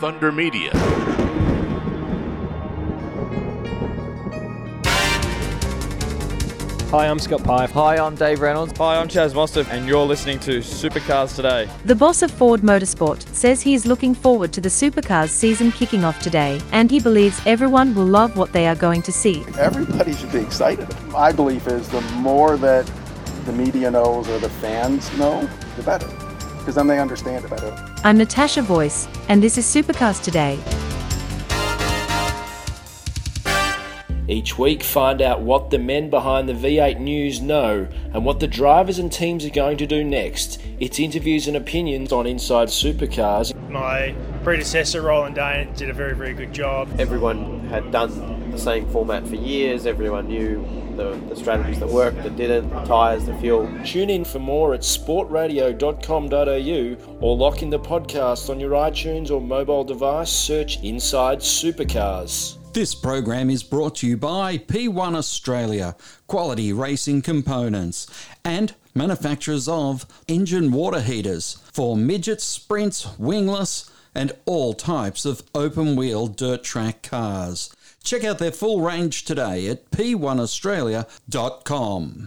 Thunder Media. Hi, I'm Scott Pye. Hi, I'm Dave Reynolds. Hi, I'm Chaz Mostert, and you're listening to Supercars Today. The boss of Ford Motorsport says he is looking forward to the Supercars season kicking off today, and he believes everyone will love what they are going to see. Everybody should be excited. My belief is the more that the media knows or the fans know, the better, because then they understand it better. I'm Natasha Voice, and this is Supercars Today. Each week, find out what the men behind the V8 News know and what the drivers and teams are going to do next. It's interviews and opinions on Inside Supercars. My predecessor, Roland Dane, did a very, very good job. Everyone had done the same format for years, everyone knew the, the strategies that worked, that didn't, the tyres, the fuel. Tune in for more at sportradio.com.au or lock in the podcast on your iTunes or mobile device. Search Inside Supercars. This program is brought to you by P1 Australia, quality racing components, and manufacturers of engine water heaters for midgets, sprints, wingless, and all types of open wheel dirt track cars. Check out their full range today at p1australia.com.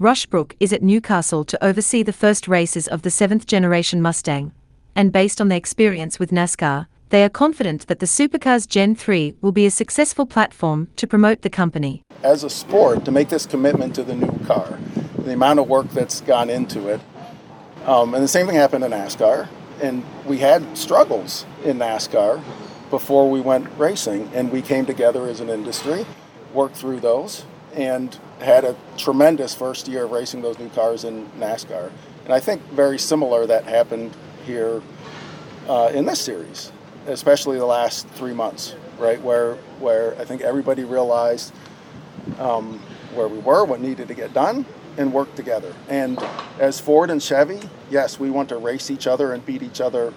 Rushbrook is at Newcastle to oversee the first races of the seventh generation Mustang, and based on their experience with NASCAR, they are confident that the Supercars Gen 3 will be a successful platform to promote the company. As a sport, to make this commitment to the new car, the amount of work that's gone into it, um, and the same thing happened in NASCAR, and we had struggles in NASCAR before we went racing, and we came together as an industry, worked through those, and had a tremendous first year of racing those new cars in NASCAR. And I think very similar that happened here uh, in this series, especially the last three months, right? Where where I think everybody realized um, where we were, what needed to get done, and work together. And as Ford and Chevy, yes, we want to race each other and beat each other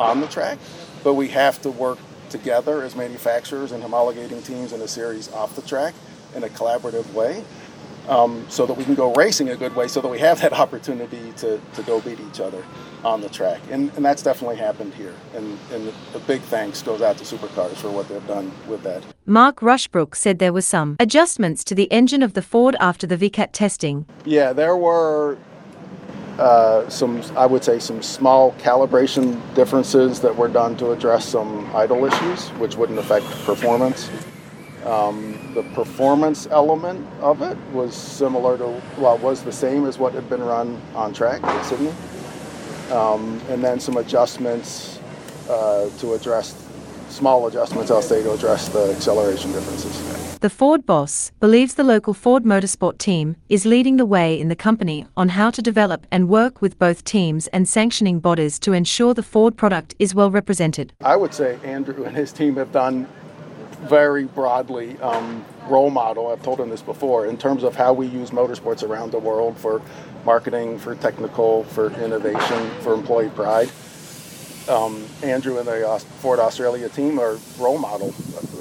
on the track, but we have to work together as manufacturers and homologating teams in a series off the track in a collaborative way um, so that we can go racing a good way so that we have that opportunity to, to go beat each other on the track. And, and that's definitely happened here. And, and a big thanks goes out to Supercars for what they've done with that. Mark Rushbrook said there were some adjustments to the engine of the Ford after the VCAT testing. Yeah, there were uh, some, I would say, some small calibration differences that were done to address some idle issues, which wouldn't affect performance. Um, the performance element of it was similar to, well, was the same as what had been run on track at Sydney. Um, and then some adjustments uh, to address, small adjustments, I'll say, to address the acceleration differences. The Ford boss believes the local Ford Motorsport team is leading the way in the company on how to develop and work with both teams and sanctioning bodies to ensure the Ford product is well represented. I would say Andrew and his team have done very broadly um, role model. I've told him this before in terms of how we use motorsports around the world for marketing, for technical, for innovation, for employee pride. Um, Andrew and the Ford Australia team are role model.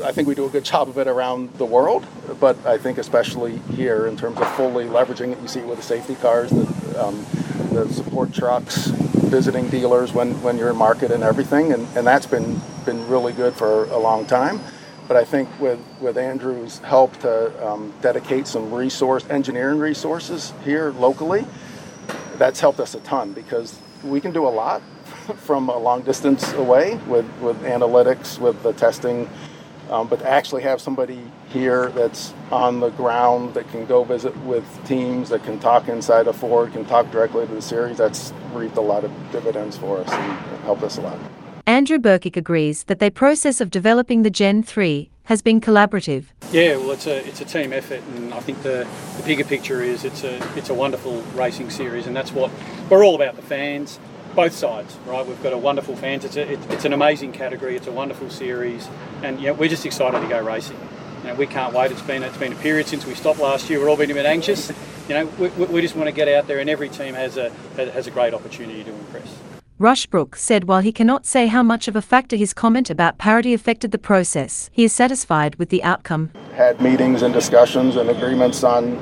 I think we do a good job of it around the world, but I think especially here in terms of fully leveraging it. You see it with the safety cars, the, um, the support trucks, visiting dealers when, when you're in market and everything, and, and that's been been really good for a long time. But I think with, with Andrew's help to um, dedicate some resource, engineering resources here locally, that's helped us a ton because we can do a lot from a long distance away with, with analytics, with the testing. Um, but to actually have somebody here that's on the ground that can go visit with teams, that can talk inside a Ford, can talk directly to the series, that's reaped a lot of dividends for us and helped us a lot. Andrew Birkic agrees that their process of developing the Gen 3 has been collaborative. Yeah, well, it's a it's a team effort, and I think the, the bigger picture is it's a it's a wonderful racing series, and that's what we're all about. The fans, both sides, right? We've got a wonderful fans. It's a, it, it's an amazing category. It's a wonderful series, and you know, we're just excited to go racing. You know, we can't wait. It's been it's been a period since we stopped last year. We're all been a bit anxious. You know, we, we just want to get out there, and every team has a has a great opportunity to impress. Rushbrook said while he cannot say how much of a factor his comment about parity affected the process, he is satisfied with the outcome. Had meetings and discussions and agreements on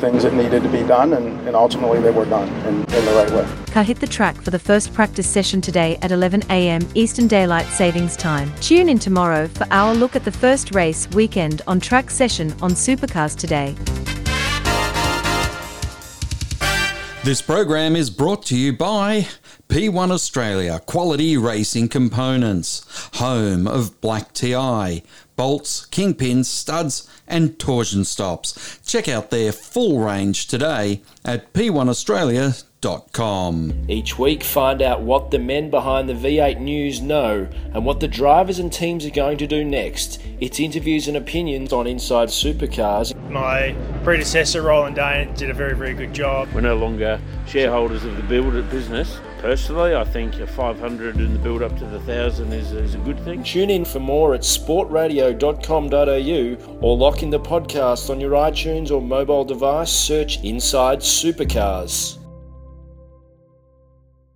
things that needed to be done, and, and ultimately they were done in, in the right way. Car hit the track for the first practice session today at 11 a.m. Eastern Daylight Savings Time. Tune in tomorrow for our look at the first race weekend on track session on Supercars Today. This program is brought to you by P1 Australia Quality Racing Components, home of Black TI, bolts, kingpins, studs, and torsion stops. Check out their full range today at p1australia.com. Each week, find out what the men behind the V8 News know and what the drivers and teams are going to do next. It's interviews and opinions on Inside Supercars. My predecessor, Roland Dane, did a very, very good job. We're no longer shareholders of the builder business. Personally, I think a 500 in the build up to the 1,000 is, is a good thing. Tune in for more at sportradio.com.au or lock in the podcast on your iTunes or mobile device. Search Inside Supercars.